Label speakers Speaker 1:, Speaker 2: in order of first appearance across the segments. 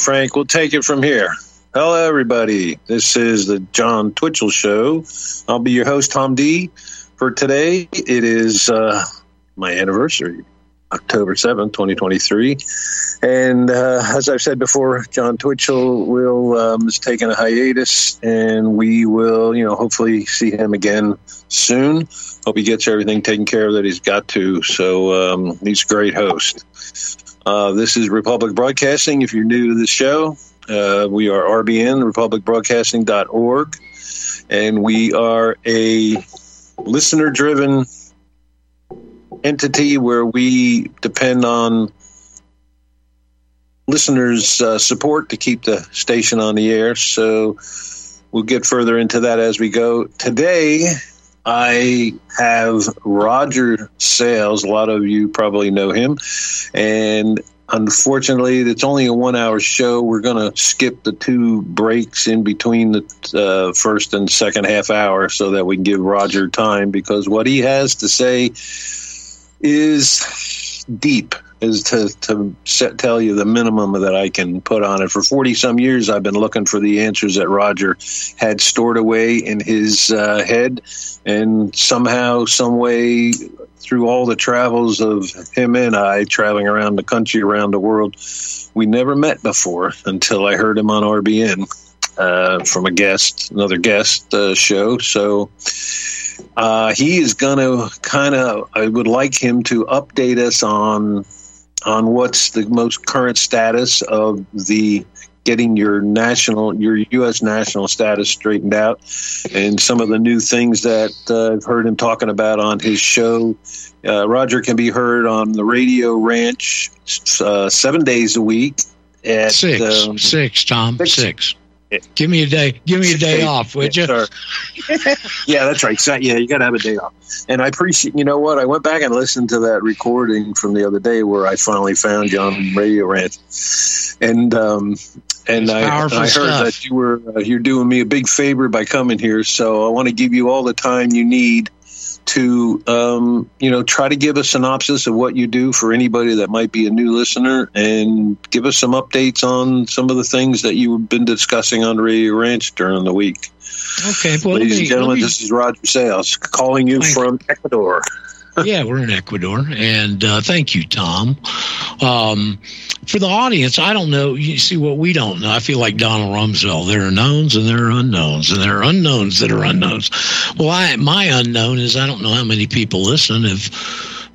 Speaker 1: Frank, we'll take it from here. Hello, everybody. This is the Jon Twitchell Show. I'll be your host, Tom Dee. For today, it is uh, my anniversary, October 7th, 2023. And uh, as I've said before, Jon Twitchell will um, is taking a hiatus, and we will, you know, hopefully see him again soon. Hope he gets everything taken care of that he's got to. So um, he's a great host. Uh, this is Republic Broadcasting. If you're new to the show, uh, we are RBN, republicbroadcasting.org, and we are a listener driven entity where we depend on listeners' uh, support to keep the station on the air. So we'll get further into that as we go. Today, I have Roger Sayles. A lot of you probably know him. And unfortunately, it's only a one hour show. We're going to skip the two breaks in between the uh, first and second half hour so that we can give Roger time because what he has to say is deep is to to set, tell you the minimum that I can put on it. For forty some years, I've been looking for the answers that Roger had stored away in his uh, head, and somehow, some way, through all the travels of him and I traveling around the country, around the world, we never met before until I heard him on RBN uh, from a guest, another guest uh, show. So. Uh, he is going to kind of, I would like him to update us on on what's the most current status of the getting your national, your U.S. national status straightened out, and some of the new things that uh, I've heard him talking about on his show. Uh, Roger can be heard on the Radio Ranch uh, seven days a week. At,
Speaker 2: six, um, six, Tom, six. six. Give me a day. Give me a day off, would you?
Speaker 1: yeah, that's right. So, yeah, you got to have a day off. And I appreciate. You know what? I went back and listened to that recording from the other day where I finally found you on Radio Ranch, and um, and I, I, heard stuff. that you were uh, you're doing me a big favor by coming here. So I want to give you all the time you need to um, you know try to give a synopsis of what you do for anybody that might be a new listener and give us some updates on some of the things that you've been discussing on Radio Ranch during the week.
Speaker 2: Okay, well,
Speaker 1: ladies
Speaker 2: me,
Speaker 1: and gentlemen, me, this is Roger Sayles calling you from Ecuador.
Speaker 2: Yeah, we're in Ecuador, and uh, thank you, Tom. Um, for the audience, I don't know. You see what we don't know. I feel like Donald Rumsfeld. There are knowns and there are unknowns, and there are unknowns that are unknowns. Well, I, my unknown is I don't know how many people listen have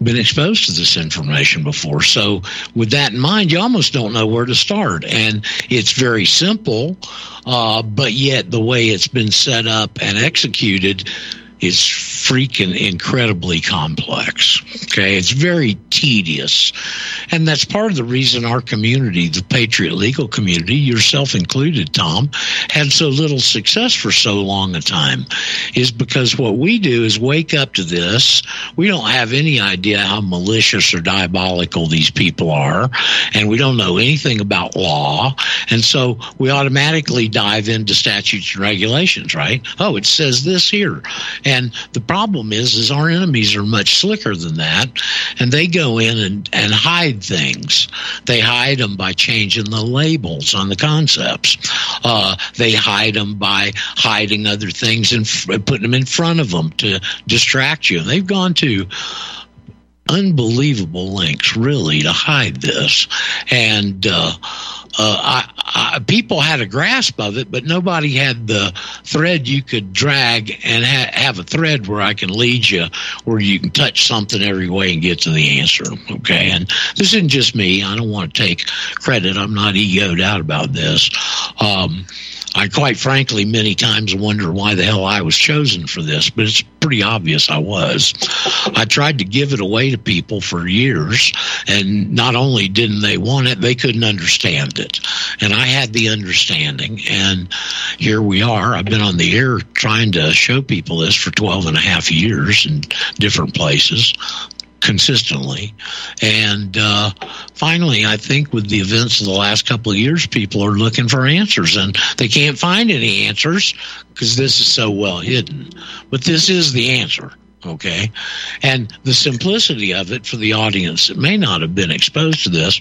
Speaker 2: been exposed to this information before. So, with that in mind, you almost don't know where to start. And it's very simple, uh, but yet the way it's been set up and executed is freaking incredibly complex. Okay. It's very tedious. And that's part of the reason our community, the Patriot legal community, yourself included, Tom, had so little success for so long a time is because what we do is wake up to this. We don't have any idea how malicious or diabolical these people are. And we don't know anything about law. And so we automatically dive into statutes and regulations, right? Oh, it says this here. And the problem is, is our enemies are much slicker than that, and they go in and, and hide things. They hide them by changing the labels on the concepts. Uh, they hide them by hiding other things and f- putting them in front of them to distract you. And they've gone to unbelievable lengths, really, to hide this. And uh, I, I, people had a grasp of it, but nobody had the thread you could drag and ha- have a thread where I can lead you, where you can touch something every way and get to the answer. Okay, and this isn't just me. I don't want to take credit. I'm not egoed out about this. Um, I quite frankly many times wonder why the hell I was chosen for this, but it's pretty obvious I was. I tried to give it away to people for years, and not only didn't they want it, they couldn't understand it. And I had the understanding, and here we are. I've been on the air trying to show people this for 12 and a half years in different places consistently. And uh, finally, I think with the events of the last couple of years, people are looking for answers and they can't find any answers because this is so well hidden. But this is the answer. Okay. And the simplicity of it for the audience that may not have been exposed to this,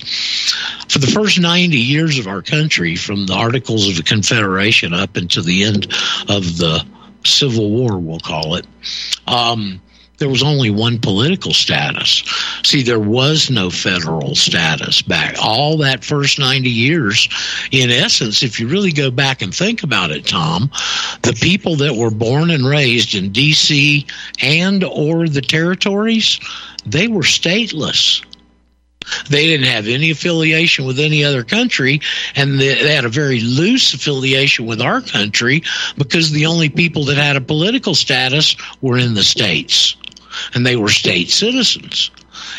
Speaker 2: for the first 90 years of our country, from the Articles of the Confederation up until the end of the Civil War, we'll call it, um, there was only one political status. See, there was no federal status back all that first 90 years. In essence, if you really go back and think about it, Tom, the people that were born and raised in DC and or the territories, they were stateless. They didn't have any affiliation with any other country, and they had a very loose affiliation with our country because the only people that had a political status were in the states and they were state citizens.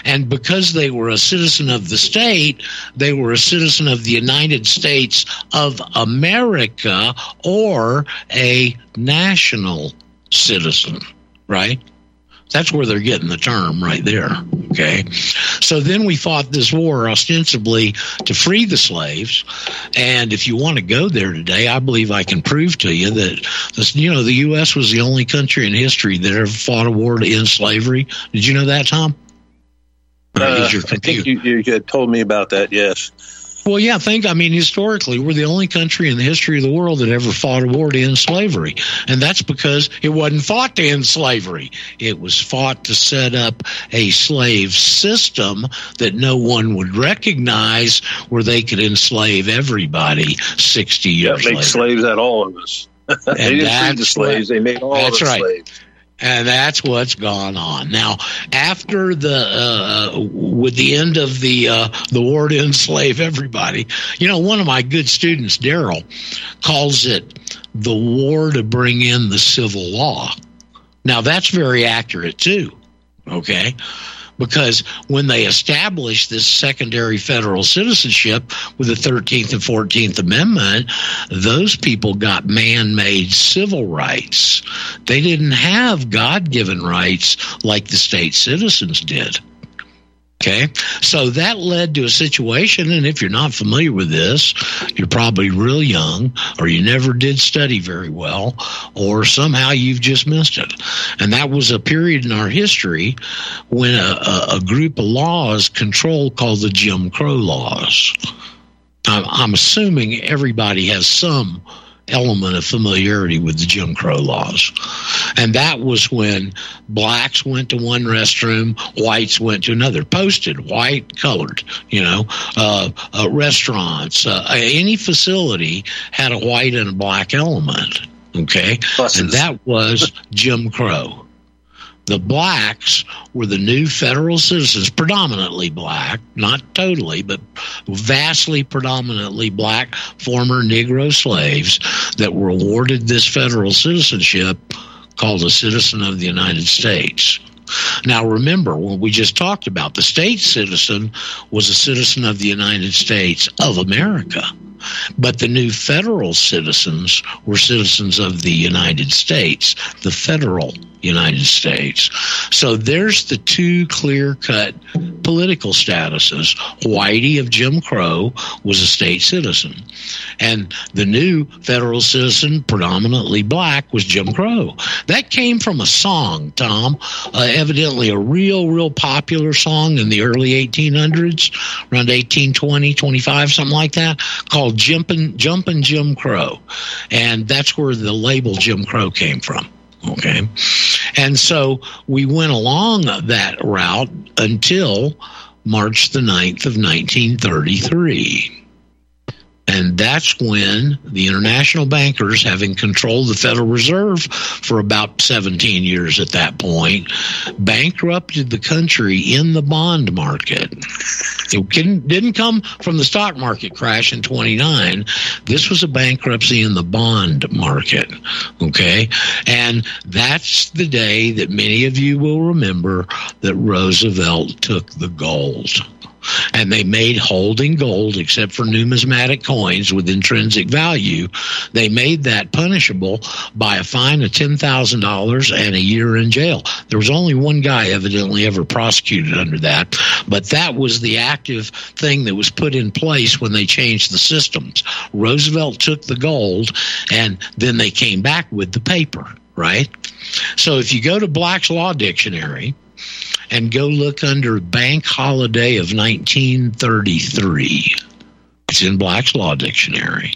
Speaker 2: And because they were a citizen of the state, they were a citizen of the United States of America or a national citizen, right? That's where they're getting the term right there. Okay. So then we fought this war ostensibly to free the slaves. And if you want to go there today, I believe I can prove to you that this, you know, the U.S. was the only country in history that ever fought a war to end slavery. Did you know that, Tom?
Speaker 3: Uh, I think you, you told me about that. Yes.
Speaker 2: Well, yeah, think, I mean, historically, we're the only country in the history of the world that ever fought a war to end slavery. And that's because it wasn't fought to end slavery. It was fought to set up a slave system that no one would recognize where they could enslave everybody 60 years
Speaker 3: yeah, make
Speaker 2: later.
Speaker 3: slaves out of all of us. they didn't free the slaves, they made all
Speaker 2: that's
Speaker 3: of
Speaker 2: right.
Speaker 3: slaves
Speaker 2: and that's what's gone on now. After the uh, with the end of the uh, the war to enslave everybody, you know, one of my good students, Daryl, calls it the war to bring in the civil law. Now that's very accurate too. Okay, because when they established this secondary federal citizenship with the 13th and 14th Amendment, those people got man made civil rights. They didn't have God given rights like the state citizens did. Okay. So that led to a situation. And if you're not familiar with this, you're probably real young or you never did study very well or somehow you've just missed it. And that was a period in our history when a, a, a group of laws controlled called the Jim Crow laws. I'm, I'm assuming everybody has some element of familiarity with the Jim Crow laws. And that was when blacks went to one restroom, whites went to another, posted white, colored, you know, uh, uh, restaurants, uh, any facility had a white and a black element. Okay. Buses. And that was Jim Crow. The blacks were the new federal citizens, predominantly black, not totally, but vastly predominantly black former Negro slaves that were awarded this federal citizenship called a citizen of the United States. Now, remember, what we just talked about, the state citizen was a citizen of the United States of America. But the new federal citizens were citizens of the United States, the federal United States. So there's the two clear cut political statuses. Whitey of Jim Crow was a state citizen, and the new federal citizen, predominantly black, was Jim Crow. That came from a song, Tom, uh, evidently a real, real popular song in the early 1800s, around 1820, 25, something like that, called Jumpin', Jumpin' Jim Crow. And that's where the label Jim Crow came from. Okay. And so we went along that route until March the 9th of 1933. And that's when the international bankers, having controlled the Federal Reserve for about 17 years at that point, bankrupted the country in the bond market. It didn't, come from the stock market crash in 29. This was a bankruptcy in the bond market. Okay. And that's the day that many of you will remember that Roosevelt took the gold and they made holding gold, except for numismatic coins with intrinsic value, they made that punishable by a fine of $10,000 and a year in jail. There was only one guy evidently ever prosecuted under that, but that was the active thing that was put in place when they changed the systems. Roosevelt took the gold and then they came back with the paper right? So if you go to Black's Law Dictionary and go look under Bank Holiday of 1933, it's in Black's Law Dictionary.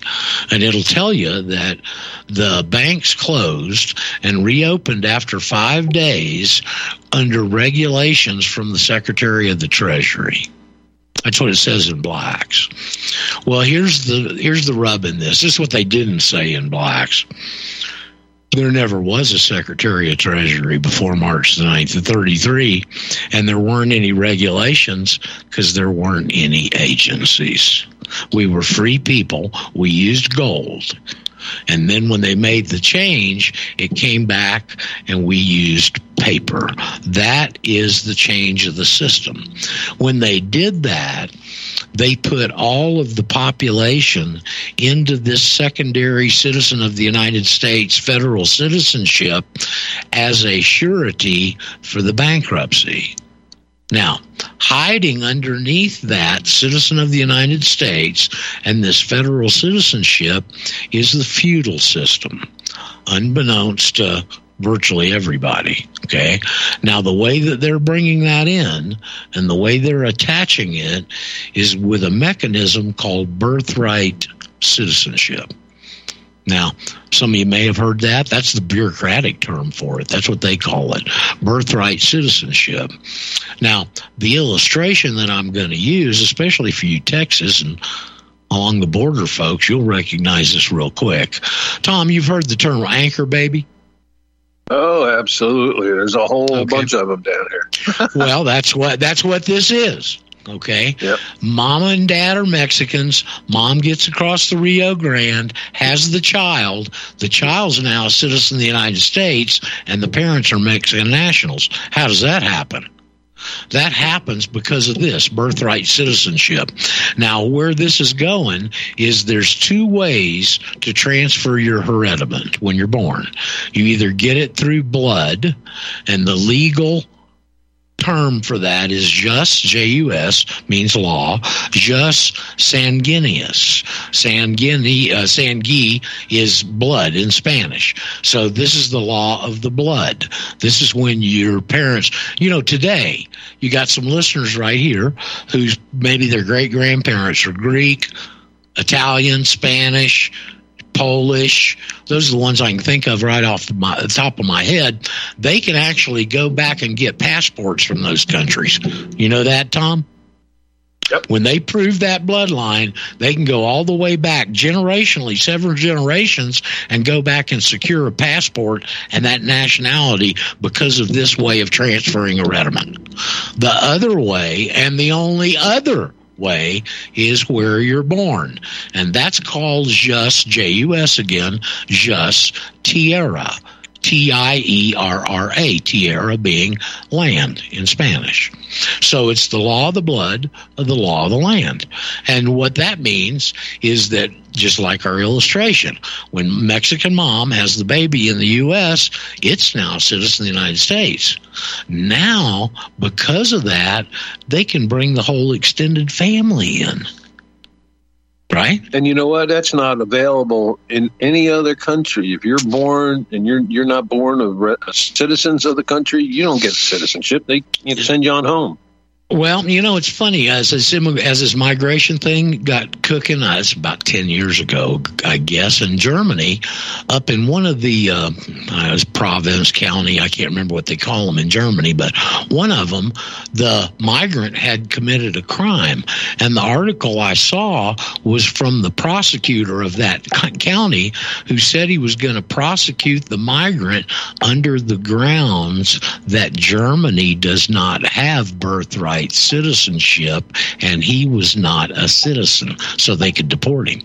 Speaker 2: And it'll tell you that the banks closed and reopened after five days under regulations from the Secretary of the Treasury. That's what it says in blacks. Well, here's the here's the rub in this. This is what they didn't say in blacks. There never was a Secretary of Treasury before March the 9th of 33, and there weren't any regulations because there weren't any agencies. We were free people. We used gold. And then when they made the change, it came back and we used paper. That is the change of the system. When they did that, they put all of the population into this secondary citizen of the United States federal citizenship as a surety for the bankruptcy. Now, hiding underneath that citizen of the United States and this federal citizenship is the feudal system, unbeknownst to virtually everybody. Okay. Now, the way that they're bringing that in and the way they're attaching it is with a mechanism called birthright citizenship. Now, some of you may have heard that. That's the bureaucratic term for it. That's what they call it birthright citizenship. Now, the illustration that I'm going to use, especially for you Texas and along the border folks, you'll recognize this real quick. Tom, you've heard the term anchor baby?
Speaker 3: Oh, absolutely. There's a whole okay. bunch of them down here.
Speaker 2: well, that's what that's what this is. Okay. Yep. Mom and dad are Mexicans. Mom gets across the Rio Grande, has the child. The child's now a citizen of the United States, and the parents are Mexican nationals. How does that happen? That happens because of this birthright citizenship. Now, where this is going is there's two ways to transfer your hereditament when you're born. You either get it through blood, and the legal term for that is just J-U-S, means law, just sanguinis. Sanguine, uh, sangui is blood in Spanish. So this is the law of the blood. This is when your parents, you know, today, you got some listeners right here whose maybe their great grandparents are Greek, Italian, Spanish, Polish. Those are the ones I can think of right off my, the top of my head. They can actually go back and get passports from those countries. You know that, Tom?
Speaker 3: Yep.
Speaker 2: When they prove that bloodline, they can go all the way back generationally, several generations, and go back and secure a passport and that nationality because of this way of transferring a regiment. The other way, and the only other way is where you're born. And that's called jus, J U S again, jus tierra. T I E R R A, tierra being land in Spanish. So it's the law of the blood of the law of the land. And what that means is that just like our illustration, when Mexican mom has the baby in the U.S., it's now a citizen of the United States. Now, because of that, they can bring the whole extended family in. Right.
Speaker 3: And you know what? That's not available in any other country. If you're born and you're you're not born of re- citizens of the country, you don't get citizenship. They send you on home.
Speaker 2: Well, you know, it's funny as this, as this migration thing got cooking. Uh, it's about ten years ago, I guess, in Germany, up in one of the uh, uh, province county. I can't remember what they call them in Germany, but one of them, the migrant had committed a crime, and the article I saw was from the prosecutor of that county, who said he was going to prosecute the migrant under the grounds that Germany does not have birthright right citizenship, and he was not a citizen, so they could deport him.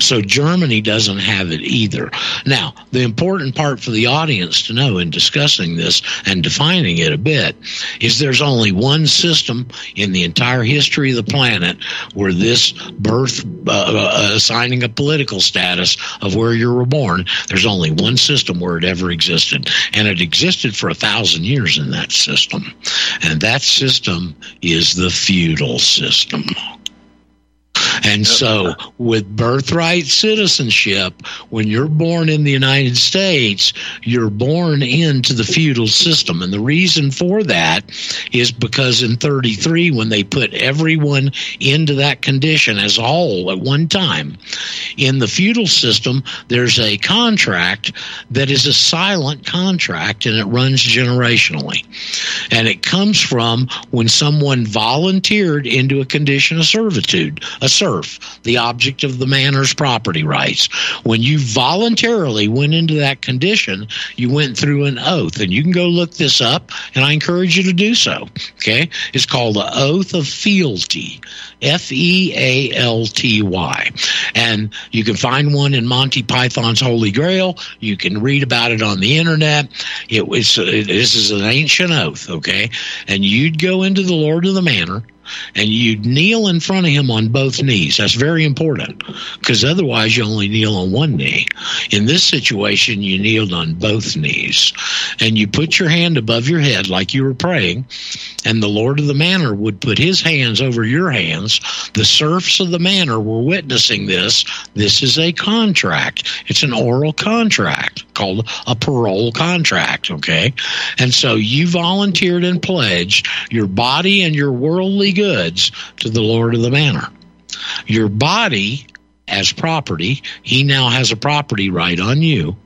Speaker 2: So Germany doesn't have it either. Now, the important part for the audience to know in discussing this and defining it a bit is there's only one system in the entire history of the planet where this birth uh, uh, assigning a political status of where you were born, there's only one system where it ever existed. And it existed for a thousand years in that system. And that system is the feudal system. And so, with birthright citizenship, when you're born in the United States, you're born into the feudal system. And the reason for that is because in 33, when they put everyone into that condition as a whole at one time, in the feudal system, there's a contract that is a silent contract and it runs generationally. And it comes from when someone volunteered into a condition of servitude, a serf, the object of the manor's property rights. When you voluntarily went into that condition, you went through an oath. And you can go look this up, and I encourage you to do so. Okay? It's called the Oath of Fealty. F E A L T Y. And you can find one in Monty Python's Holy Grail. You can read about it on the internet. It was it, this is an ancient oath, okay? And you'd go into the Lord of the Manor and you kneel in front of him on both knees. That's very important because otherwise you only kneel on one knee. In this situation, you kneeled on both knees and you put your hand above your head like you were praying, and the Lord of the manor would put his hands over your hands. The serfs of the manor were witnessing this. This is a contract, it's an oral contract called a parole contract, okay? And so you volunteered and pledged your body and your worldly goods to the Lord of the manor. Your body as property, he now has a property right on you.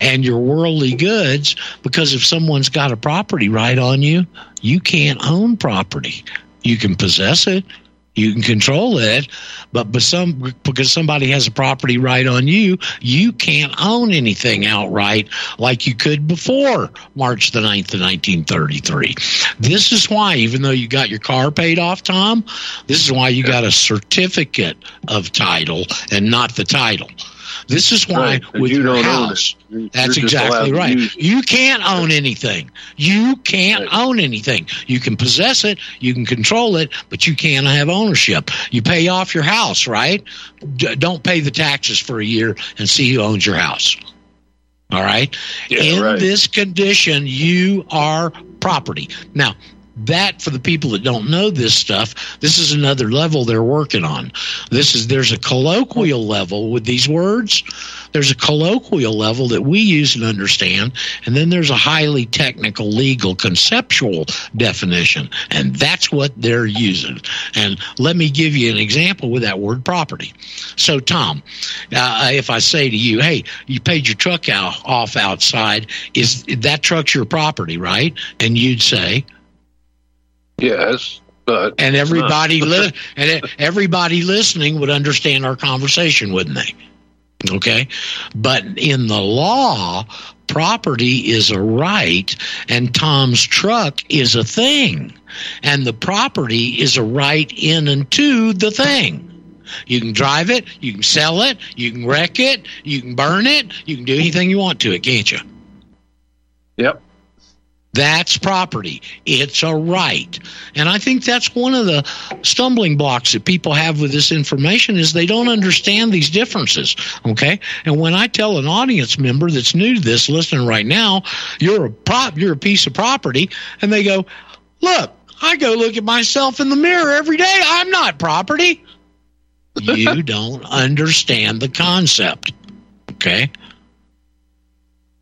Speaker 2: And your worldly goods, because if someone's got a property right on you, you can't own property. You can possess it, you can control it, but but some because somebody has a property right on you, you can't own anything outright like you could before March the 9th of 1933. This is why, even though you got your car paid off, Tom, this is why you got a certificate of title and not the title. This is why
Speaker 3: Right,
Speaker 2: with
Speaker 3: you
Speaker 2: your
Speaker 3: don't
Speaker 2: house,
Speaker 3: it. You're-
Speaker 2: that's
Speaker 3: you're
Speaker 2: exactly right. You can't own anything. You can't
Speaker 3: Right.
Speaker 2: own anything. You can possess it, you can control it, but you can't have ownership. You pay off your house, right? D- don't pay the taxes for a year and see who owns your house. All right?
Speaker 3: Yeah,
Speaker 2: In
Speaker 3: right.
Speaker 2: this condition, you are property. Now, that for the people that don't know this stuff, this is another level they're working on. This is there's a colloquial level with these words. There's a colloquial level that we use and understand, and then there's a highly technical, legal, conceptual definition, and that's what they're using. And let me give you an example with that word property. So, Tom, uh, if I say to you, "Hey, you paid your truck out, off outside, is that truck's your property, right?" And you'd say,
Speaker 3: Yes, but
Speaker 2: and everybody li- and everybody listening would understand our conversation, wouldn't they? Okay, but in the law, property is a right, and Tom's truck is a thing, and the property is a right in and to the thing. You can drive it, you can sell it, you can wreck it, you can burn it, you can do anything you want to it, can't you?
Speaker 3: yep.
Speaker 2: That's property. It's a right. And I think that's one of the stumbling blocks that people have with this information is they don't understand these differences. Okay? And when I tell an audience member that's new to this listening right now, you're a prop you're a piece of property, and they go, Look, I go look at myself in the mirror every day. I'm not property. you don't understand the concept. Okay?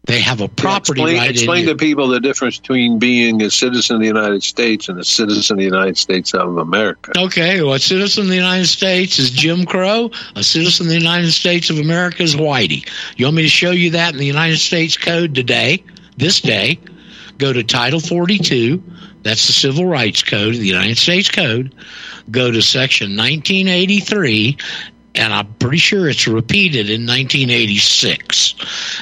Speaker 2: They have a property
Speaker 3: explain,
Speaker 2: right
Speaker 3: explain
Speaker 2: in
Speaker 3: to people the difference between being a citizen of the United States and a citizen of the United States of America.
Speaker 2: Okay, well, a citizen of the United States is Jim Crow. A citizen of the United States of America is Whitey. You want me to show you that in the United States Code today, this day? Go to Title 42. That's the Civil Rights Code, the United States Code. Go to Section 1983, and I'm pretty sure it's repeated in 1986.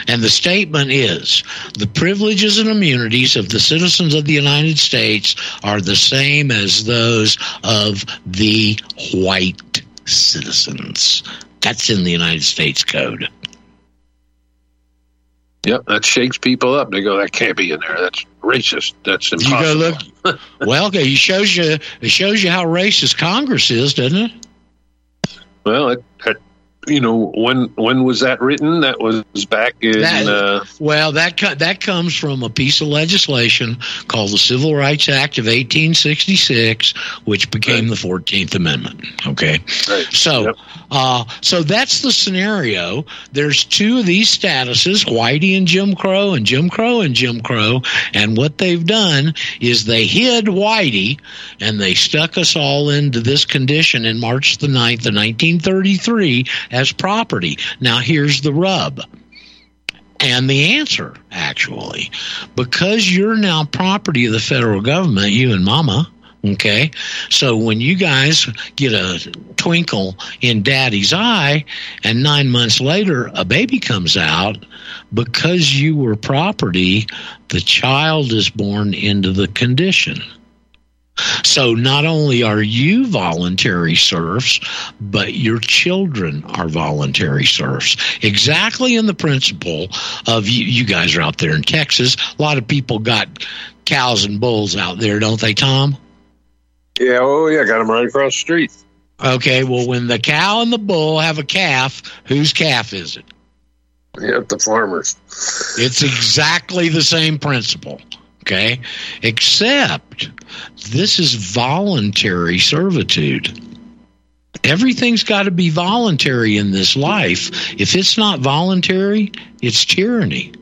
Speaker 2: And the statement is the privileges and immunities of the citizens of the United States are the same as those of the white citizens. That's in the United States Code.
Speaker 3: Yep, that shakes people up. They go, "That can't be in there. That's racist. That's
Speaker 2: You
Speaker 3: impossible."
Speaker 2: go look. well, it shows you it shows you how racist Congress is, doesn't it?
Speaker 3: Well, it, it you know when when was that written? That was back in. That, uh,
Speaker 2: well, that that comes from a piece of legislation called the Civil Rights Act of 1866, which became right. the Fourteenth Amendment. Okay, right. so yep. uh, so that's the scenario. There's two of these statuses, Whitey and Jim Crow, and Jim Crow and Jim Crow, and what they've done is they hid Whitey and they stuck us all into this condition in March the 9th of 1933 as property. Now, here's the rub and the answer, actually. Because you're now property of the federal government, you and mama, okay? So when you guys get a twinkle in daddy's eye and nine months later a baby comes out, because you were property, the child is born into the condition. So not only are you voluntary serfs, but your children are voluntary serfs. Exactly in the principle of you, you guys are out there in Texas. A lot of people got cows and bulls out there, don't they, Tom?
Speaker 3: Yeah, oh yeah, got them right across the street.
Speaker 2: Okay, well, when the cow and the bull have a calf, whose calf is it?
Speaker 3: Yeah, the farmers.
Speaker 2: It's exactly the same principle. Okay. Except this is voluntary servitude. Everything's got to be voluntary in this life. If it's not voluntary, it's tyranny.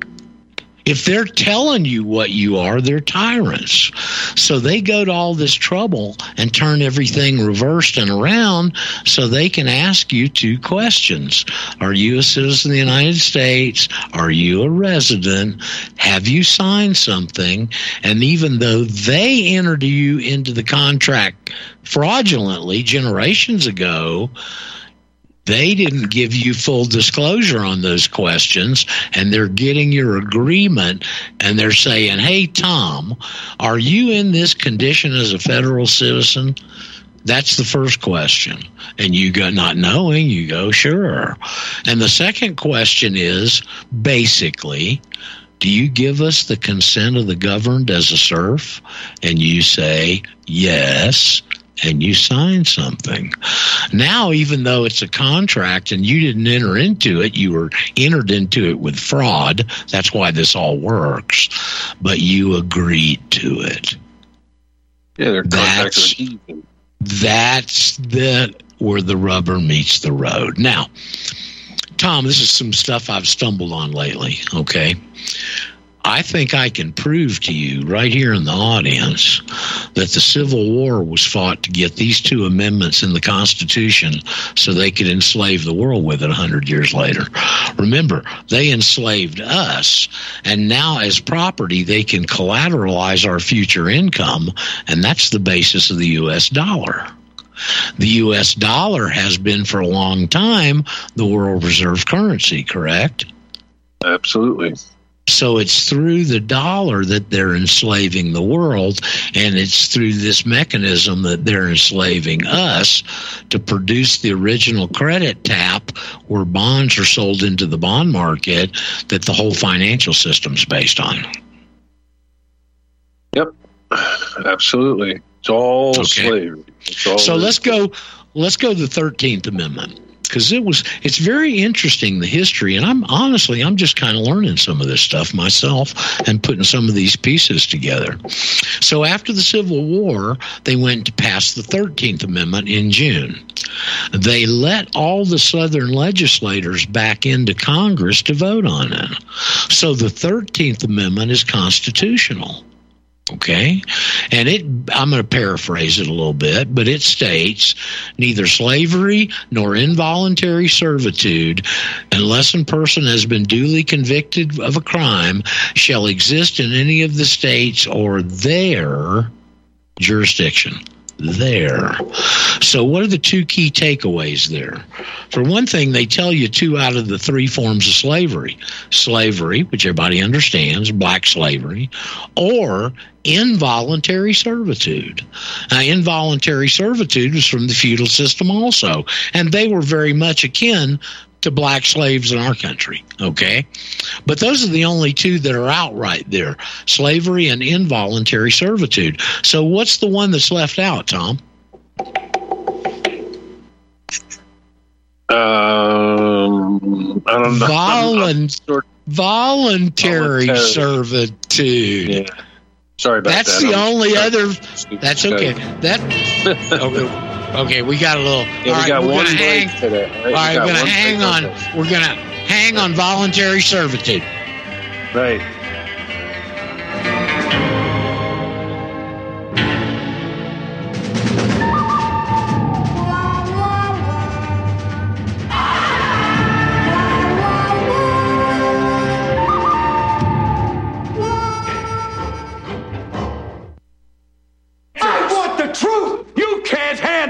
Speaker 2: If they're telling you what you are, they're tyrants. So they go to all this trouble and turn everything reversed and around so they can ask you two questions. Are you a citizen of the United States? Are you a resident? Have you signed something? And even though they entered you into the contract fraudulently generations ago, they didn't give you full disclosure on those questions, and they're getting your agreement, and they're saying, Hey, Tom, are you in this condition as a federal citizen? That's the first question. And you go, not knowing, you go, sure. And the second question is basically, do you give us the consent of the governed as a serf? And you say, yes and you sign something. Now, even though it's a contract and you didn't enter into it, you were entered into it with fraud. That's why this all works. But you agreed to it.
Speaker 3: Yeah, they're
Speaker 2: that's, that's the where the rubber meets the road. Now, Tom, this is some stuff I've stumbled on lately. Okay. I think I can prove to you right here in the audience that the Civil War was fought to get these two amendments in the Constitution so they could enslave the world with it 100 years later. Remember, they enslaved us, and now as property, they can collateralize our future income, and that's the basis of the U.S. dollar. The U.S. dollar has been for a long time the world reserve currency, correct?
Speaker 3: Absolutely.
Speaker 2: So it's through the dollar that they're enslaving the world, and it's through this mechanism that they're enslaving us to produce the original credit tap where bonds are sold into the bond market that the whole financial system's based on.
Speaker 3: Yep, absolutely. It's all okay. slavery. It's all
Speaker 2: so let's go. Let's go to the Thirteenth Amendment because it was it's very interesting the history and i'm honestly i'm just kind of learning some of this stuff myself and putting some of these pieces together. So after the civil war they went to pass the 13th amendment in june. They let all the southern legislators back into congress to vote on it. So the 13th amendment is constitutional Okay. And it, I'm going to paraphrase it a little bit, but it states neither slavery nor involuntary servitude, unless a person has been duly convicted of a crime, shall exist in any of the states or their jurisdiction there. So, what are the two key takeaways there? For one thing, they tell you two out of the three forms of slavery slavery, which everybody understands, black slavery, or involuntary servitude. Now, involuntary servitude was from the feudal system also, and they were very much akin to black slaves in our country. Okay. But those are the only two that are outright there slavery and involuntary servitude. So what's the one that's left out, Tom?
Speaker 3: Uh, don't know.
Speaker 2: Volun- voluntary, voluntary servitude. Yeah.
Speaker 3: Sorry about
Speaker 2: that's
Speaker 3: that.
Speaker 2: That's the I'm only other. That's okay. That okay. Okay. we got a little.
Speaker 3: Yeah,
Speaker 2: right,
Speaker 3: got
Speaker 2: we're
Speaker 3: one
Speaker 2: gonna hang.
Speaker 3: today.
Speaker 2: All right, we're gonna hang on. We're gonna hang on voluntary servitude.
Speaker 3: Right.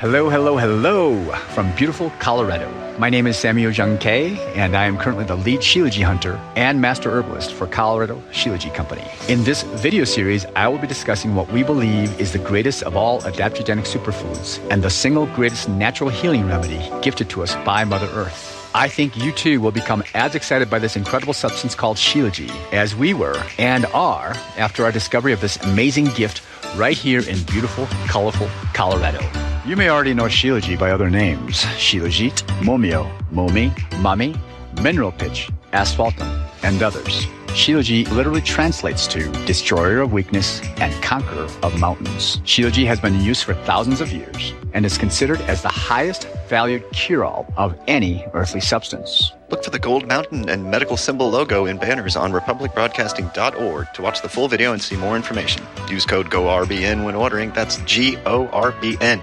Speaker 4: Hello, hello, hello from beautiful Colorado. My name is Samuel Jung Kay, and I am currently the lead Shilajit hunter and master herbalist for Colorado Shilajit Company. In this video series, I will be discussing what we believe is the greatest of all adaptogenic superfoods and the single greatest natural healing remedy gifted to us by Mother Earth. I think you too will become as excited by this incredible substance called Shilajit as we were and are after our discovery of this amazing gift right here in beautiful, colorful Colorado. You may already know Shilajit by other names Shilajit, Momio, Momi, Mami, Mineral Pitch, Asphaltum, and others. Shilajit literally translates to destroyer of weakness and conqueror of mountains. Shilajit has been in use for thousands of years and is considered as the highest valued cure-all of any earthly substance.
Speaker 5: Look for the gold mountain and medical symbol logo in banners on republicbroadcasting.org to watch the full video and see more information. Use code GORBN when ordering. That's G O R B N.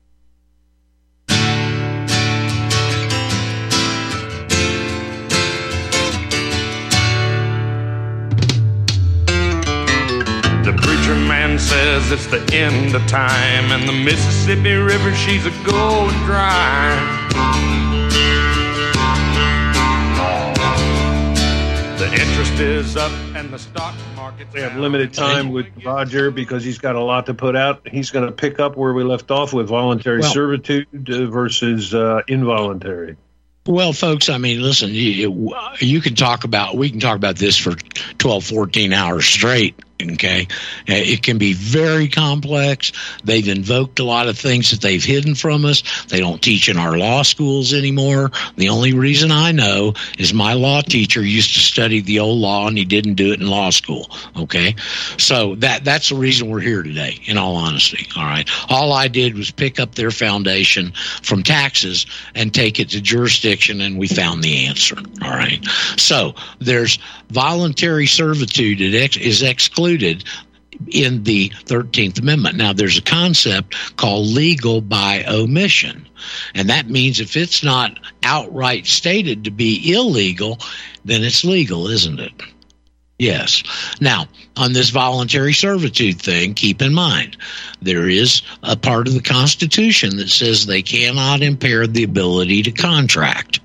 Speaker 6: Man says it's the end of time, and the Mississippi River, she's a going dry. The interest is up, and the stock market.
Speaker 3: We have limited time with Roger because he's got a lot to put out. He's going to pick up where we left off with voluntary well, servitude uh, versus uh, involuntary.
Speaker 2: Well, folks, I mean, listen, you, you can talk about, we can talk about this for 12, 14 hours straight Okay. Uh, It can be very complex. They've invoked a lot of things that they've hidden from us. They don't teach in our law schools anymore. The only reason I know is my law teacher used to study the old law and he didn't do it in law school. Okay. So that, that's the reason we're here today, in all honesty. All right. All I did was pick up their foundation from taxes and take it to jurisdiction and we found the answer. All right. So there's voluntary servitude it is excluded in the 13th Amendment. Now, there's a concept called legal by omission. And that means if it's not outright stated to be illegal, then it's legal, isn't it? Yes. Now, on this voluntary servitude thing, keep in mind there is a part of the Constitution that says they cannot impair the ability to contract.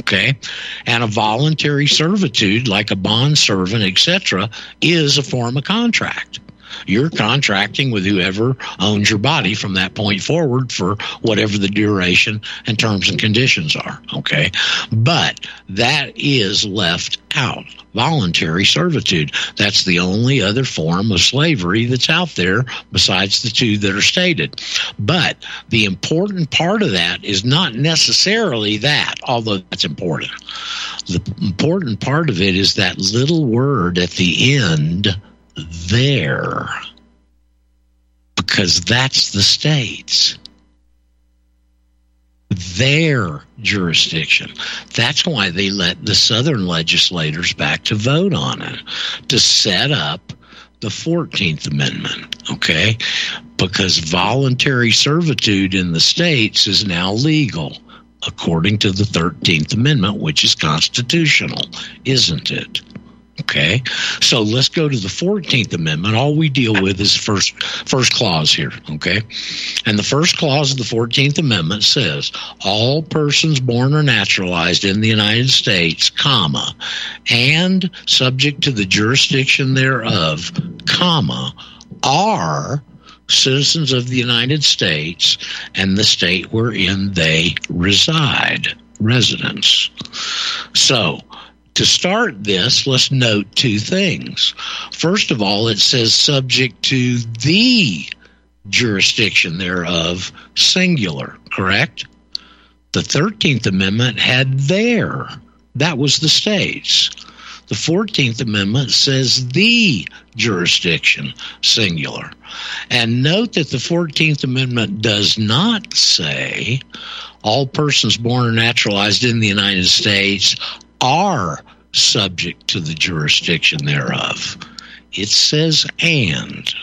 Speaker 2: Okay. And a voluntary servitude, like a bond servant, etc., is a form of contract. You're contracting with whoever owns your body from that point forward for whatever the duration and terms and conditions are. Okay. But that is left out. Voluntary servitude. That's the only other form of slavery that's out there besides the two that are stated. But the important part of that is not necessarily that, although that's important. The important part of it is that little word at the end, there. Because that's the states their jurisdiction. That's why they let the Southern legislators back to vote on it to set up the 14th Amendment, okay? Because voluntary servitude in the states is now legal according to the 13th Amendment, which is constitutional, isn't it? Okay, so let's go to the Fourteenth Amendment. All we deal with is first first clause here. Okay, and the first clause of the Fourteenth Amendment says all persons born or naturalized in the United States, comma, and subject to the jurisdiction thereof, comma, are citizens of the United States and the state wherein they reside, residence. So to start this, let's note two things. First of all, it says subject to the jurisdiction thereof, singular, correct? The 13th Amendment had their, that was the states. The 14th Amendment says the jurisdiction, singular. And note that the 14th Amendment does not say all persons born or naturalized in the United States are subject to the jurisdiction thereof. It says and.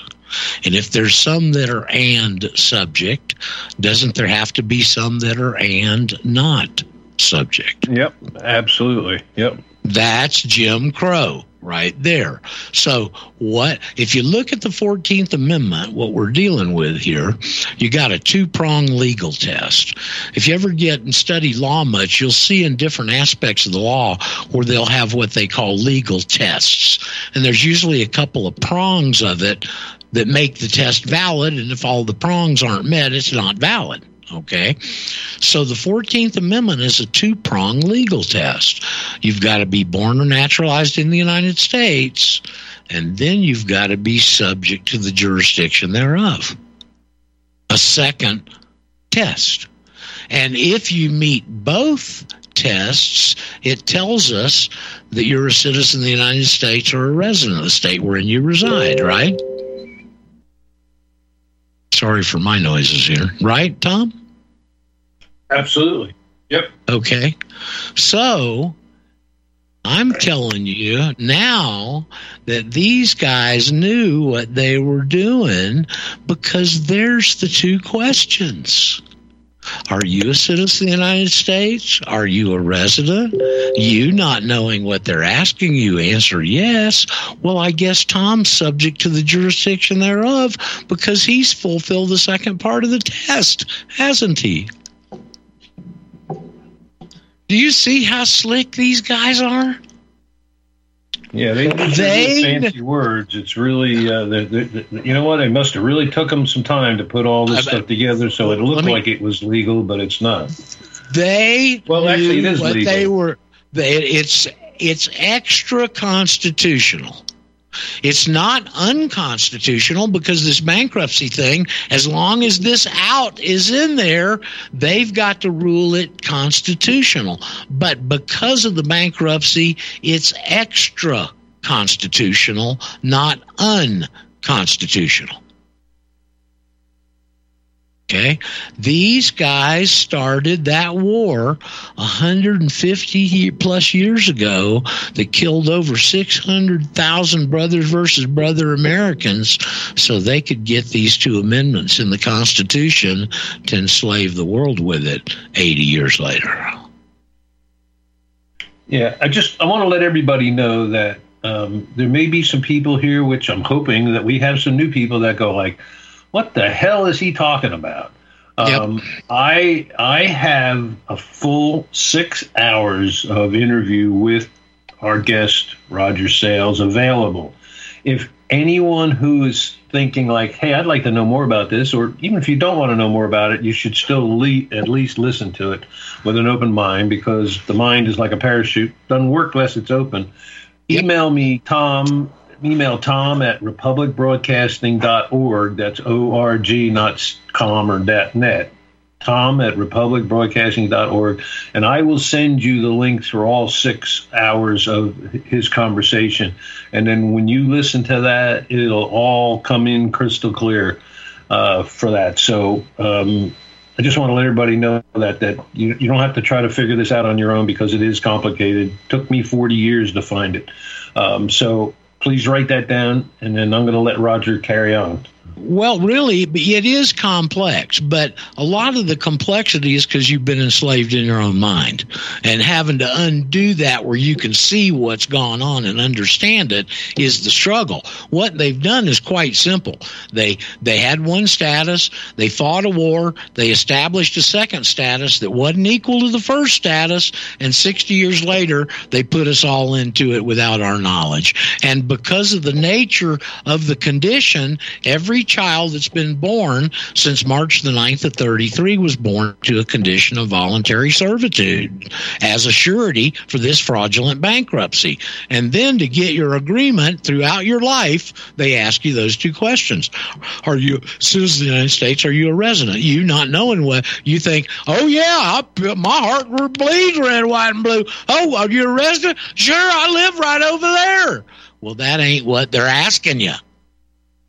Speaker 2: And if there's some that are and subject, doesn't there have to be some that are and not subject?
Speaker 1: Yep, absolutely. Yep.
Speaker 2: That's Jim Crow right there. So, what if you look at the 14th Amendment, what we're dealing with here, you got a two prong legal test. If you ever get and study law much, you'll see in different aspects of the law where they'll have what they call legal tests. And there's usually a couple of prongs of it that make the test valid. And if all the prongs aren't met, it's not valid. Okay. So the 14th Amendment is a two prong legal test. You've got to be born or naturalized in the United States, and then you've got to be subject to the jurisdiction thereof. A second test. And if you meet both tests, it tells us that you're a citizen of the United States or a resident of the state wherein you reside, right? Sorry for my noises here, right, Tom?
Speaker 1: Absolutely. Yep.
Speaker 2: Okay. So I'm telling you now that these guys knew what they were doing because there's the two questions. Are you a citizen of the United States? Are you a resident? You not knowing what they're asking you answer yes. Well, I guess Tom's subject to the jurisdiction thereof because he's fulfilled the second part of the test, hasn't he? Do you see how slick these guys are?
Speaker 1: Yeah, they, use
Speaker 2: They-
Speaker 1: fancy words. It's really, uh, the, the, the, you know what? They must have really took them some time to put all this
Speaker 2: I-
Speaker 1: stuff together, so it looked
Speaker 2: me-
Speaker 1: like it was legal, but it's not.
Speaker 2: They
Speaker 1: Well, actually, it
Speaker 2: knew
Speaker 1: is
Speaker 2: what
Speaker 1: legal.
Speaker 2: they were. They, it's it's extra constitutional. It's not unconstitutional because this bankruptcy thing, as long as this out is in there, they've got to rule it constitutional. But because of the bankruptcy, it's extra constitutional, not unconstitutional. Okay. These guys started that war 150 plus years ago that killed over 600,000 brothers versus brother Americans so they could get these two amendments in the Constitution to enslave the world with it 80 years later.
Speaker 1: Yeah, I just I want to let everybody know that um, there may be some people here, which I'm hoping that we have some new people that go like, what the hell is he talking about? Um, yep. I I have a full six hours of interview with our guest Roger Sayles available. If anyone who is thinking like, "Hey, I'd like to know more about this," or even if you don't want to know more about it, you should still le- at least listen to it with an open mind because the mind is like a parachute; doesn't work unless it's open. Yep. Email me, Tom email tom at republicbroadcasting.org. That's O R G, not com or dot net. Tom at republicbroadcasting.org. And I will send you the links for all six hours of his conversation. And then when you listen to that, it'll all come in crystal clear uh, for that. So, um, I just want to let everybody know that that you, you don't have to try to figure this out on your own because it is complicated. Took me 40 years to find it. Um, so please write that down, and then I'm going to let Roger carry on.
Speaker 2: Well, really, it is complex, but a lot of the complexity is because you've been enslaved in your own mind. And having to undo that where you can see what's gone on and understand it is the struggle. What they've done is quite simple. They they had one status, they fought a war, they established a second status that wasn't equal to the first status, and 60 years later, they put us all into it without our knowledge. And because of the nature of the condition, every child that's been born since March the 9th of 33 was born to a condition of voluntary servitude as a surety for this fraudulent bankruptcy. And then to get your agreement throughout your life, they ask you those two questions. Are you a citizen of the United States? Are you a resident? You not knowing what you think, oh yeah, I, my heart bleeds red, white, and blue. Oh, are you a resident? Sure, I live right over there. Well, that ain't what they're asking you.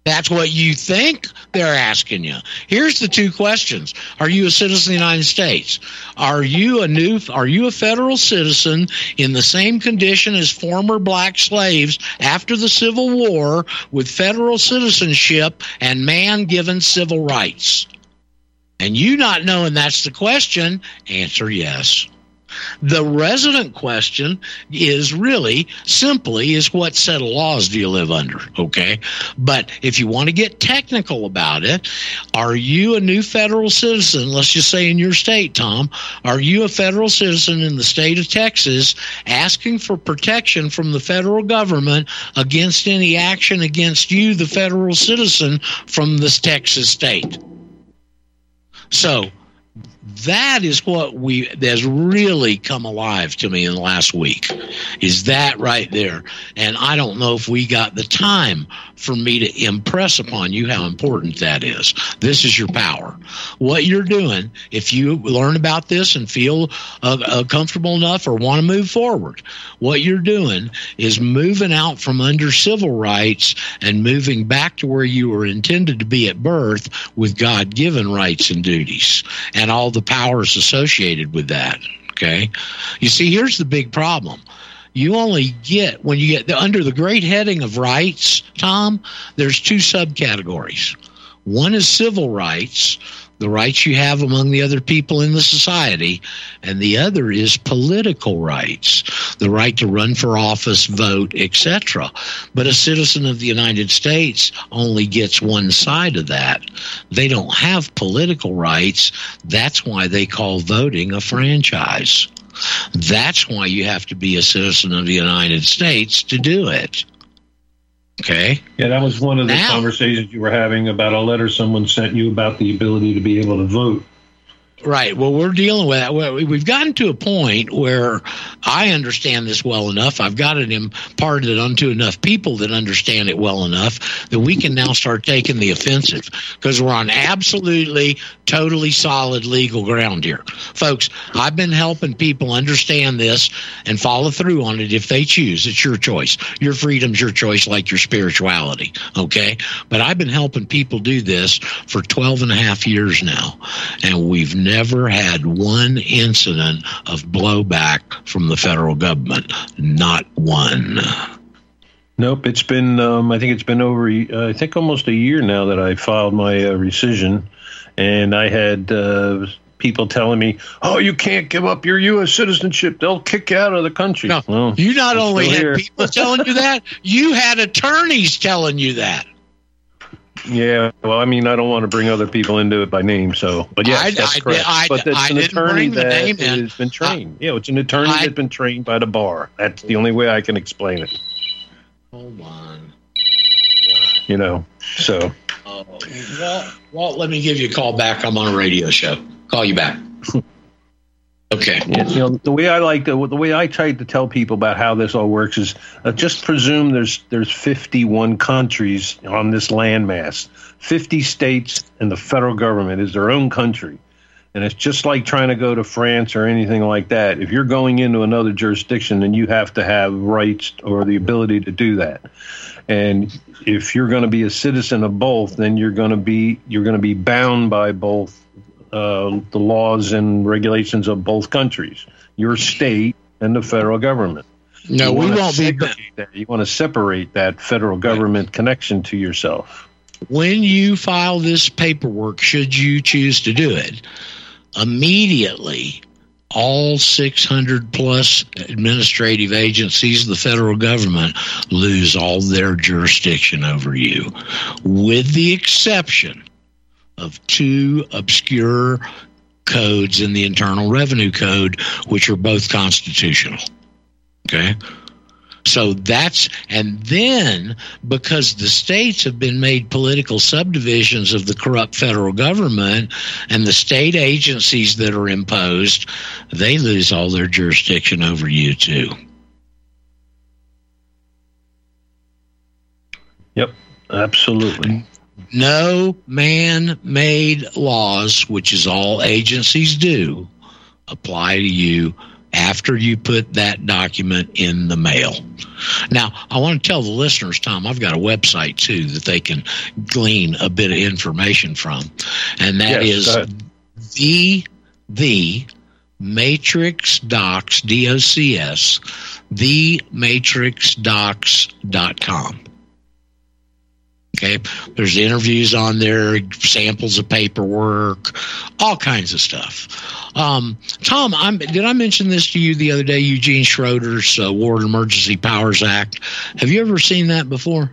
Speaker 2: That's what you think they're asking you. Here's the two questions. Are you a citizen of the United States? Are you a new are you a federal citizen in the same condition as former black slaves after the Civil War with federal citizenship and man given civil rights? And you not knowing that's the question, answer yes. The resident question is really simply is what set of laws do you live under? Okay. But if you want to get technical about it, are you a new federal citizen? Let's just say in your state, Tom, are you a federal citizen in the state of Texas asking for protection from the federal government against any action against you, the federal citizen from this Texas state? So, that is what we has really come alive to me in the last week is that right there. And i don't know if we got the time for me to impress upon you how important that is. This is your power. What you're doing if you learn about this and feel uh, uh, comfortable enough or want to move forward what you're doing is moving out from under civil rights and moving back to where you were intended to be at birth with god-given rights and duties. And all the powers associated with that. Okay. You see, here's the big problem. You only get, when you get under the great heading of rights, Tom, there's two subcategories. One is civil rights, the rights you have among the other people in the society, and the other is political rights, the right to run for office, vote, etc. But a citizen of the United States only gets one side of that. They don't have political rights. That's why they call voting a franchise. That's why you have to be a citizen of the United States to do it. Okay.
Speaker 1: Yeah, that was one of the now, conversations you were having about a letter someone sent you about the ability to be able to vote.
Speaker 2: Right. Well, we're dealing with that. We've gotten to a point where I understand this well enough. I've got it imparted unto enough people that understand it well enough that we can now start taking the offensive because we're on absolutely, totally solid legal ground here. Folks, I've been helping people understand this and follow through on it if they choose. It's your choice. Your freedom's your choice, like your spirituality. Okay. But I've been helping people do this for 12 and a half years now, and we've never had one incident of blowback from the federal government. Not one.
Speaker 1: Nope, it's been. Um, I think it's been over. Uh, I think almost a year now that I filed my uh, rescission, and I had uh, people telling me, "Oh, you can't give up your U.S. citizenship; they'll kick you out of the country."
Speaker 2: No, well, you not only had here. people telling you that, you had attorneys telling you that.
Speaker 1: Yeah, well, I mean, I don't want to bring other people into it by name, so, but yeah, that's I, correct. I, but it's an attorney that has been trained. yeah, it's an attorney that's been trained by the bar. That's the only way I can explain it.
Speaker 2: Hold on.
Speaker 1: You know, so.
Speaker 2: Oh, Walt, Walt, let me give you a call back. I'm on a radio show. Call you back. Okay.
Speaker 1: Yeah, you know the way I like the, the way I try to tell people about how this all works is uh, just presume there's there's 51 countries on this landmass. 50 states and the federal government is their own country. And it's just like trying to go to France or anything like that. If you're going into another jurisdiction, then you have to have rights or the ability to do that. And if you're going to be a citizen of both, then you're going to be you're going to be bound by both uh, the laws and regulations of both countries, your state and the federal government.
Speaker 2: No, we won't be.
Speaker 1: That. You want to separate that federal government right. connection to yourself.
Speaker 2: When you file this paperwork, should you choose to do it, immediately all 600 plus administrative agencies of the federal government lose all their jurisdiction over you, with the exception of two obscure codes in the Internal Revenue Code, which are both constitutional. Okay. So that's, and then because the states have been made political subdivisions of the corrupt federal government and the state agencies that are imposed, they lose all their jurisdiction over you too.
Speaker 1: Yep, absolutely
Speaker 2: no man made laws, which is all agencies do, apply to you after you put that document in the mail. Now, I want to tell the listeners, Tom, I've got a website too that they can glean a bit of information from, and that yes, is the the matrix docs d o c s the matrixdocs.com. Okay. There's interviews on there, samples of paperwork, all kinds of stuff. Um, Tom, I'm, did I mention this to you the other day? Eugene Schroeder's uh, War and Emergency Powers Act. Have you ever seen that before?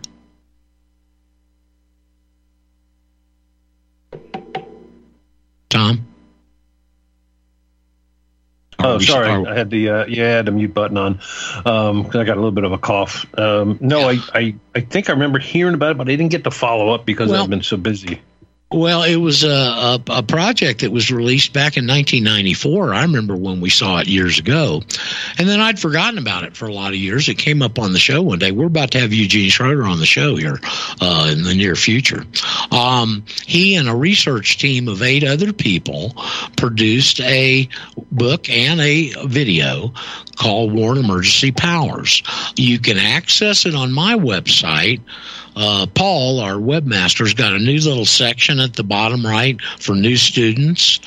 Speaker 1: Oh, sorry. I had the uh, yeah, I had the mute button on um, I got a little bit of a cough. Um, no. I, I I think I remember hearing about it, but I didn't get to follow up because well, I've been so busy.
Speaker 2: Well, it was a, a, a, project that was released back in 1994. I remember when we saw it years ago. And then I'd forgotten about it for a lot of years. It came up on the show one day. We're about to have Eugene Schroeder on the show here uh, in the near future. Um, he and a research team of eight other people produced a book and a video called War and Emergency Powers. You can access it on my website uh, Paul, our webmaster's got a new little section at the bottom right for new students,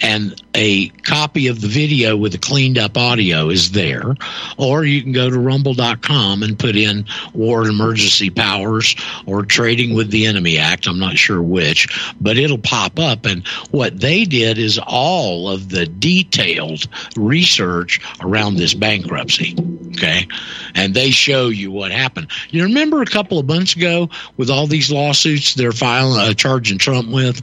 Speaker 2: and a copy of the video with the cleaned up audio is there. Or you can go to rumble.com and put in War and Emergency Powers or Trading with the Enemy Act. I'm not sure which, but it'll pop up. And what they did is all of the detailed research around this bankruptcy. Okay. And they show you what happened. You remember a couple of months ago? with all these lawsuits they're filing, uh, charging Trump with.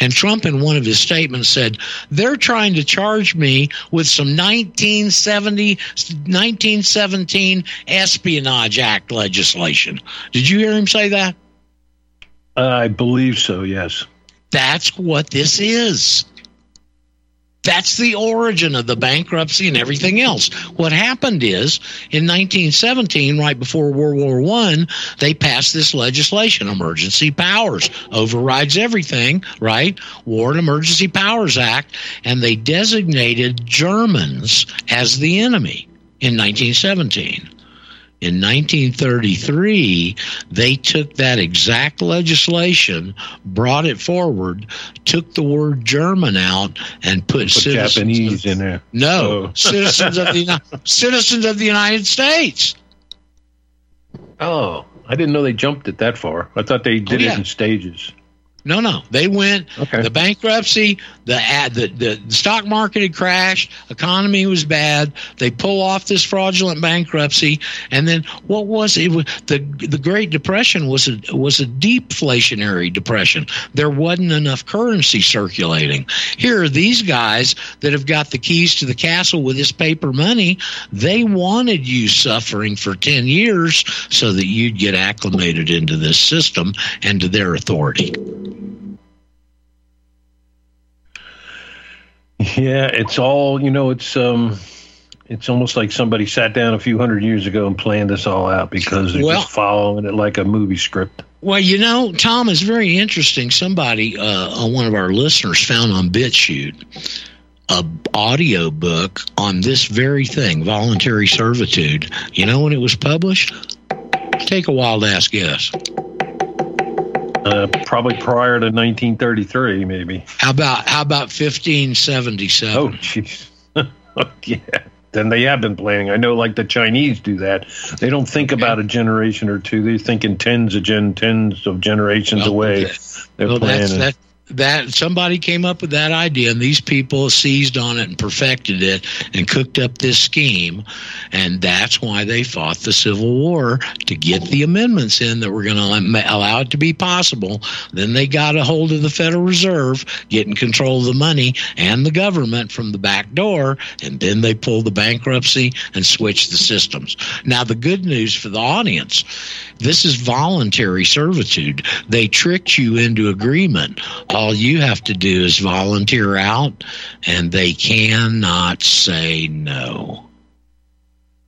Speaker 2: And Trump, in one of his statements, said they're trying to charge me with some 1970, 1917 Espionage Act legislation. Did you hear him say that?
Speaker 1: Uh, I believe so, yes.
Speaker 2: That's what this is. That's the origin of the bankruptcy and everything else. What happened is in 1917, right before World War One, they passed this legislation, Emergency Powers overrides everything, right? War and Emergency Powers Act, and they designated Germans as the enemy in 1917. In 1933, they took that exact legislation, brought it forward, took the word German out, and put,
Speaker 1: Put
Speaker 2: citizens
Speaker 1: Japanese
Speaker 2: of,
Speaker 1: in there.
Speaker 2: No,
Speaker 1: Oh.
Speaker 2: citizens of the citizens of the United States.
Speaker 1: Oh, I didn't know they jumped it that far. I thought they did
Speaker 2: Oh, yeah.
Speaker 1: it in stages.
Speaker 2: No, no, they went.
Speaker 1: Okay.
Speaker 2: The bankruptcy, the ad, the, the stock market had crashed, economy was bad. They pull off this fraudulent bankruptcy, and then what was it? The The Great Depression was a was a deflationary depression. There wasn't enough currency circulating. Here are these guys that have got the keys to the castle with this paper money. They wanted you suffering for ten years so that you'd get acclimated into this system and to their authority.
Speaker 1: Yeah, it's all you know. It's um, it's almost like somebody sat down a few hundred years ago and planned this all out because they're
Speaker 2: Well-
Speaker 1: just following it like a movie script.
Speaker 2: Well, you know, Tom is very interesting. Somebody, uh, uh, one of our listeners, found on BitChute a audio book on this very thing, voluntary servitude. You know when it was published? Take a wild ass guess.
Speaker 1: Uh, probably prior to 1933, maybe.
Speaker 2: How about how about 1577?
Speaker 1: Oh, jeez. yeah. Then they have been planning. I know, like the Chinese do that. They don't think about a generation or two. They're thinking tens of gen, tens of generations
Speaker 2: Well,
Speaker 1: away. They're
Speaker 2: well, that's
Speaker 1: planning.
Speaker 2: That. Somebody came up with that idea, and these people seized on it and perfected it and cooked up this scheme, and that's why they fought the Civil War to get the amendments in that were going to allow it to be possible. Then they got a hold of the Federal Reserve, getting control of the money and the government from the back door, and then they pulled the bankruptcy and switched the systems. Now, the good news for the audience this is voluntary servitude. They tricked you into agreement. All you have to do is volunteer out, and they cannot say no.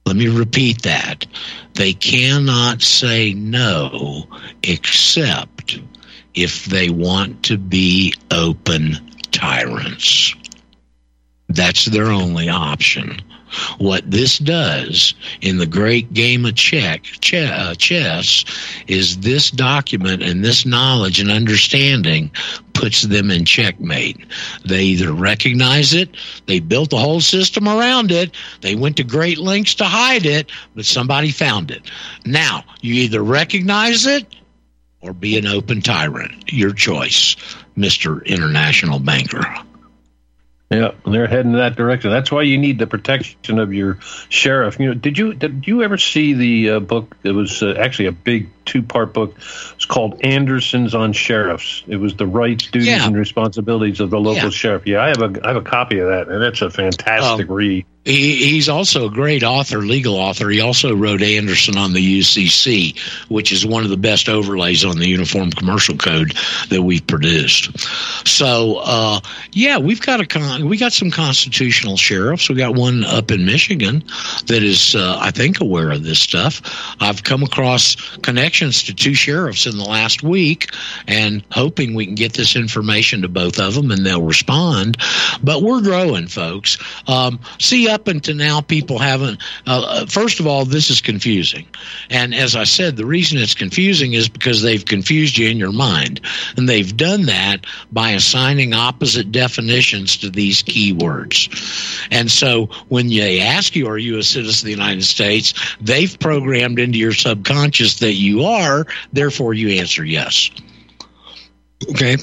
Speaker 2: Let me repeat that. They cannot say no except if they want to be open tyrants. That's their only option. What this does in the great game of check, uh, chess is this document and this knowledge and understanding puts them in checkmate. They either recognize it, they built the whole system around it, they went to great lengths to hide it, but somebody found it. Now, you either recognize it or be an open tyrant. Your choice, Mr. International Banker.
Speaker 1: Yeah, and they're heading in that direction. That's why you need the protection of your sheriff. You know, did you did you ever see the uh, book? It was uh, actually a big two part book. It's called Anderson's on Sheriffs. It was the rights, duties,
Speaker 2: Yeah.
Speaker 1: and responsibilities of the local
Speaker 2: Yeah.
Speaker 1: sheriff. Yeah, I have a I have a copy of that, and it's a fantastic
Speaker 2: Um,
Speaker 1: read.
Speaker 2: He, he's also a great author, legal author. He also wrote Anderson on the UCC, which is one of the best overlays on the Uniform Commercial Code that we've produced. So, uh, yeah, we've got a con- we got some constitutional sheriffs. We got one up in Michigan that is, uh, I think, aware of this stuff. I've come across connections to two sheriffs in the last week, and hoping we can get this information to both of them, and they'll respond. But we're growing, folks. Um, see, up until now, people haven't. Uh, first of all, this is confusing, and as I said, the reason it's confusing is because they've confused you in your mind, and they've done that by assigning opposite definitions to these keywords. And so, when they ask you, "Are you a citizen of the United States?" they've programmed into your subconscious that you are. Therefore, you answer yes. Okay.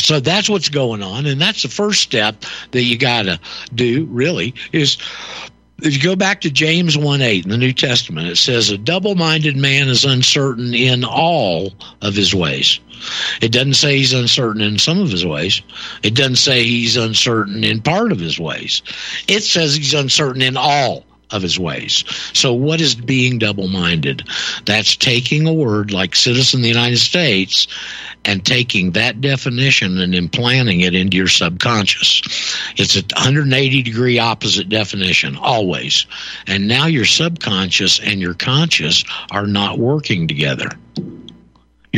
Speaker 2: So that's what's going on, and that's the first step that you got to do. Really, is if you go back to James one eight in the New Testament, it says a double-minded man is uncertain in all of his ways. It doesn't say he's uncertain in some of his ways. It doesn't say he's uncertain in part of his ways. It says he's uncertain in all of his ways. So, what is being double minded? That's taking a word like citizen of the United States and taking that definition and implanting it into your subconscious. It's a 180 degree opposite definition, always. And now your subconscious and your conscious are not working together.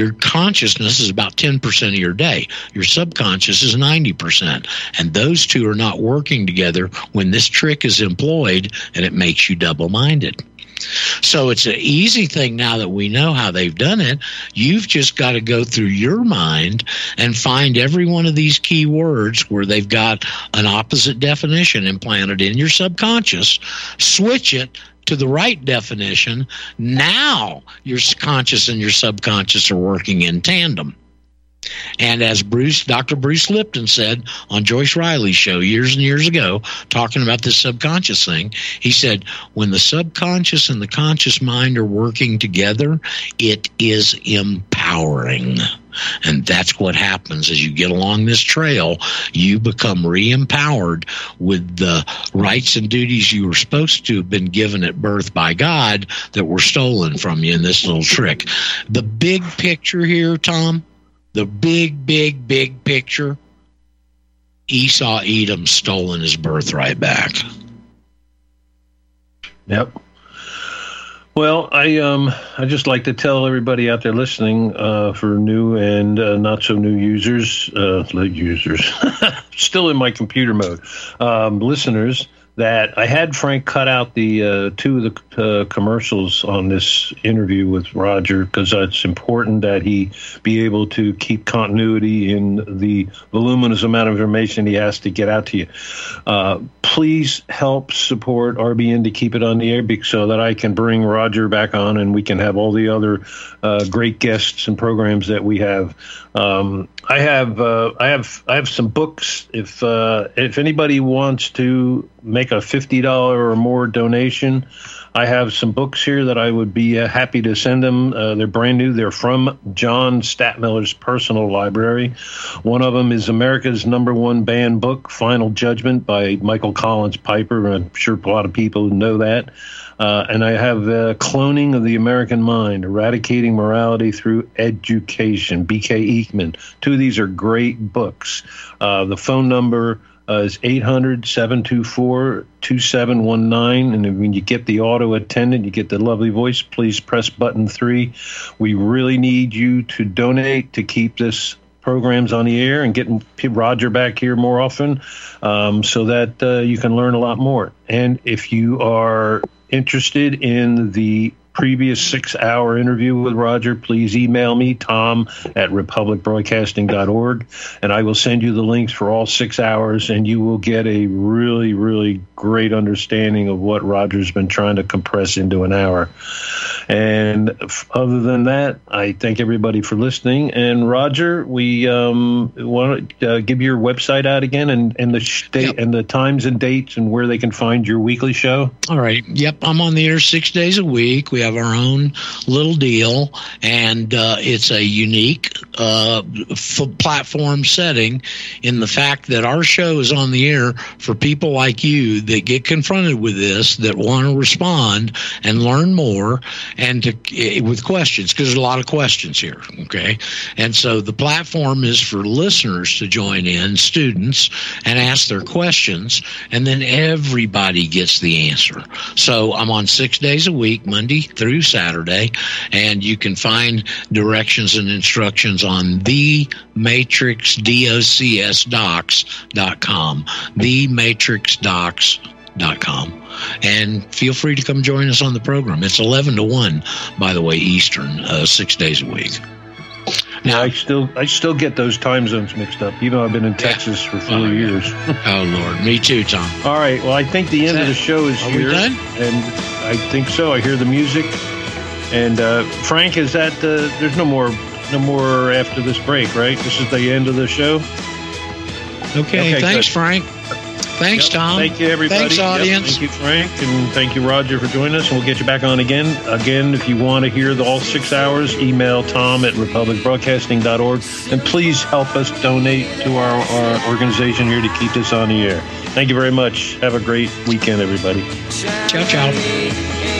Speaker 2: Your consciousness is about 10% of your day. Your subconscious is 90%. And those two are not working together when this trick is employed and it makes you double minded. So it's an easy thing now that we know how they've done it. You've just got to go through your mind and find every one of these key words where they've got an opposite definition implanted in your subconscious, switch it to the right definition, now your conscious and your subconscious are working in tandem. And as Bruce, Dr. Bruce Lipton said on Joyce Riley's show years and years ago, talking about this subconscious thing, he said, when the subconscious and the conscious mind are working together, it is empowering. And that's what happens as you get along this trail. You become re empowered with the rights and duties you were supposed to have been given at birth by God that were stolen from you in this little trick. The big picture here, Tom, the big, big, big picture Esau Edom stolen his birthright back.
Speaker 1: Yep. Well, I um I just like to tell everybody out there listening, uh, for new and uh, not so new users, uh, users, still in my computer mode, um, listeners that I had Frank cut out the uh, two of the uh, commercials on this interview with Roger because it's important that he be able to keep continuity in the voluminous amount of information he has to get out to you. Uh, please help support RBN to keep it on the air so that I can bring Roger back on and we can have all the other uh, great guests and programs that we have. Um, I have uh, I have I have some books. If uh, if anybody wants to make a fifty dollar or more donation, I have some books here that I would be uh, happy to send them. Uh, they're brand new. They're from John Stadtmiller's personal library. One of them is America's number one banned book, Final Judgment by Michael Collins Piper. I'm sure a lot of people know that. Uh, and I have Cloning of the American Mind, Eradicating Morality Through Education, B.K. Eakman. Two of these are great books. Uh, the phone number uh, is 800 724 2719. And when you get the auto attendant, you get the lovely voice, please press button three. We really need you to donate to keep this programs on the air and getting Roger back here more often um, so that uh, you can learn a lot more. And if you are interested in the previous six hour interview with Roger, please email me, tom at republicbroadcasting.org, and I will send you the links for all six hours, and you will get a really, really great understanding of what Roger's been trying to compress into an hour. And other than that, I thank everybody for listening. And Roger, we um, want to uh, give your website out again and, and the state yep. and the times and dates and where they can find your weekly show.
Speaker 2: All right. Yep. I'm on the air six days a week. We have our own little deal, and uh, it's a unique uh, f- platform setting in the fact that our show is on the air for people like you that get confronted with this, that want to respond and learn more, and to eh, with questions because there's a lot of questions here. Okay, and so the platform is for listeners to join in, students, and ask their questions, and then everybody gets the answer. So I'm on six days a week, Monday through Saturday, and you can find directions and instructions on the Matrix docs.com. The Matrix docs.com. And feel free to come join us on the program. It's 11 to 1, by the way, Eastern, uh, six days a week.
Speaker 1: Now, I still I still get those time zones mixed up. You know, I've been in Texas yeah. for four oh, years.
Speaker 2: oh Lord, me too, Tom.
Speaker 1: All right, well, I think the end of the show is
Speaker 2: Are
Speaker 1: here,
Speaker 2: and
Speaker 1: I think so. I hear the music, and uh, Frank, is that uh, there's no more no more after this break, right? This is the end of the show.
Speaker 2: Okay, okay thanks, good. Frank. Thanks,
Speaker 1: Yep.
Speaker 2: Tom.
Speaker 1: Thank you, everybody.
Speaker 2: Thanks,
Speaker 1: Yep.
Speaker 2: audience.
Speaker 1: Thank you, Frank, and thank you, Roger, for joining us. And we'll get you back on again. Again, if you want to hear the all six hours, email tom at republicbroadcasting.org. And please help us donate to our, our organization here to keep this on the air. Thank you very much. Have a great weekend, everybody.
Speaker 2: Ciao, ciao.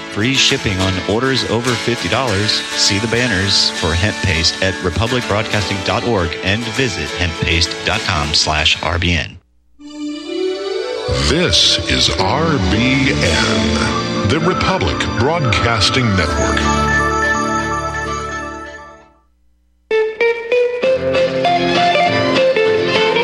Speaker 7: Free shipping on orders over $50. See the banners for hemp paste at republicbroadcasting.org and visit hemppaste.com slash RBN.
Speaker 8: This is RBN, the Republic Broadcasting Network.